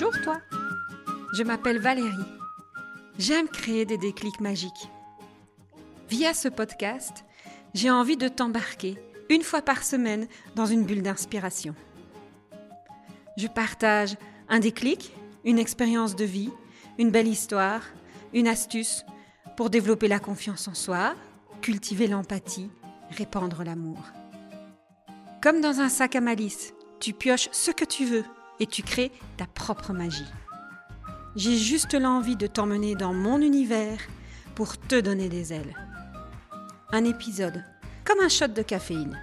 Bonjour toi, je m'appelle Valérie. J'aime créer des déclics magiques. Via ce podcast, j'ai envie de t'embarquer une fois par semaine dans une bulle d'inspiration. Je partage un déclic, une expérience de vie, une belle histoire, une astuce pour développer la confiance en soi, cultiver l'empathie, répandre l'amour. Comme dans un sac à malice, tu pioches ce que tu veux et tu crées ta propre magie. J'ai juste l'envie de t'emmener dans mon univers pour te donner des ailes. Un épisode, comme un shot de caféine.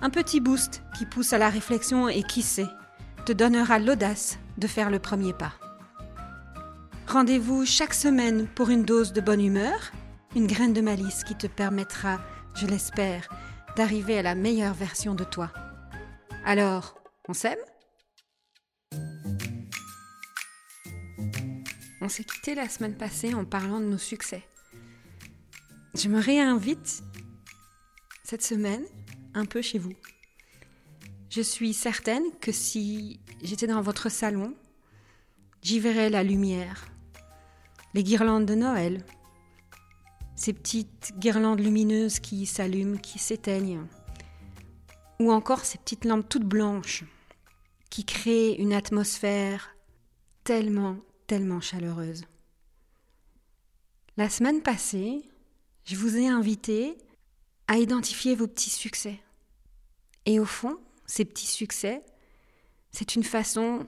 Un petit boost qui pousse à la réflexion et qui sait, te donnera l'audace de faire le premier pas. Rendez-vous chaque semaine pour une dose de bonne humeur, une graine de malice qui te permettra, je l'espère, d'arriver à la meilleure version de toi. Alors, on s'aime? On s'est quitté la semaine passée en parlant de nos succès. Je me réinvite cette semaine un peu chez vous. Je suis certaine que si j'étais dans votre salon, j'y verrais la lumière, les guirlandes de Noël, ces petites guirlandes lumineuses qui s'allument, qui s'éteignent, ou encore ces petites lampes toutes blanches qui créent une atmosphère tellement, tellement chaleureuse. La semaine passée, je vous ai invité à identifier vos petits succès. Et au fond, ces petits succès, c'est une façon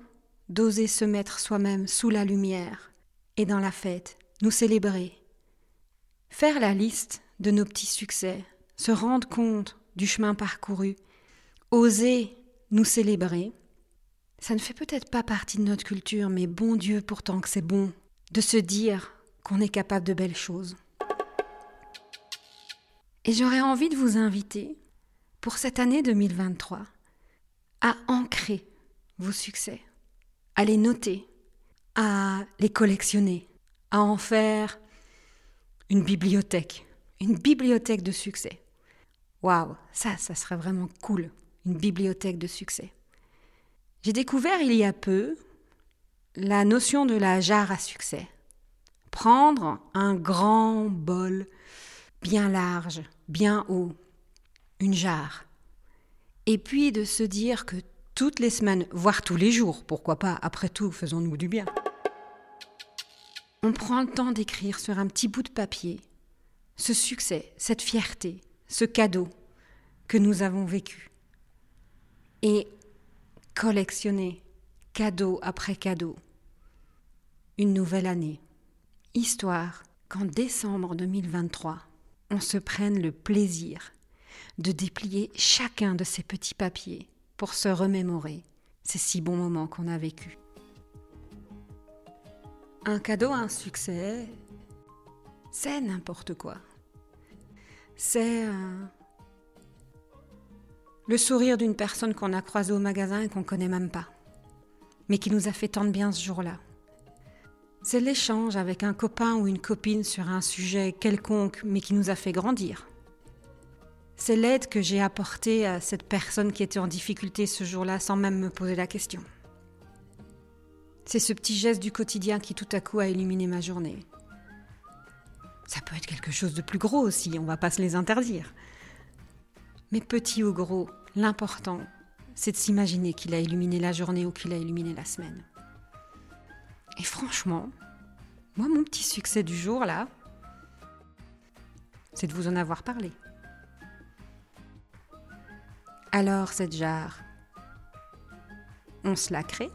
d'oser se mettre soi-même sous la lumière et dans la fête, nous célébrer. Faire la liste de nos petits succès, se rendre compte du chemin parcouru, oser nous célébrer, ça ne fait peut-être pas partie de notre culture, mais bon Dieu pourtant que c'est bon de se dire qu'on est capable de belles choses. Et j'aurais envie de vous inviter, pour cette année 2023, à ancrer vos succès, à les noter, à les collectionner, à en faire une bibliothèque, une bibliothèque de succès. Waouh, ça, ça serait vraiment cool, une bibliothèque de succès. J'ai découvert il y a peu la notion de la jarre à succès. Prendre un grand bol bien large, bien haut, une jarre, et puis de se dire que toutes les semaines, voire tous les jours, pourquoi pas, après tout, faisons-nous du bien. On prend le temps d'écrire sur un petit bout de papier ce succès, cette fierté, ce cadeau que nous avons vécu. Et collectionner, cadeau après cadeau, une nouvelle année. Histoire qu'en décembre 2023, on se prenne le plaisir de déplier chacun de ces petits papiers pour se remémorer ces si bons moments qu'on a vécus. Un cadeau, un succès, c'est n'importe quoi. C'est le sourire d'une personne qu'on a croisée au magasin et qu'on connaît même pas, mais qui nous a fait tant de bien ce jour-là. C'est l'échange avec un copain ou une copine sur un sujet quelconque, mais qui nous a fait grandir. C'est l'aide que j'ai apportée à cette personne qui était en difficulté ce jour-là sans même me poser la question. C'est ce petit geste du quotidien qui tout à coup a illuminé ma journée. Ça peut être quelque chose de plus gros aussi, on va pas se les interdire. Mais petit ou gros, l'important, c'est de s'imaginer qu'il a illuminé la journée ou qu'il a illuminé la semaine. Et franchement, moi, mon petit succès du jour, là, c'est de vous en avoir parlé. Alors, cette jarre, on se la crée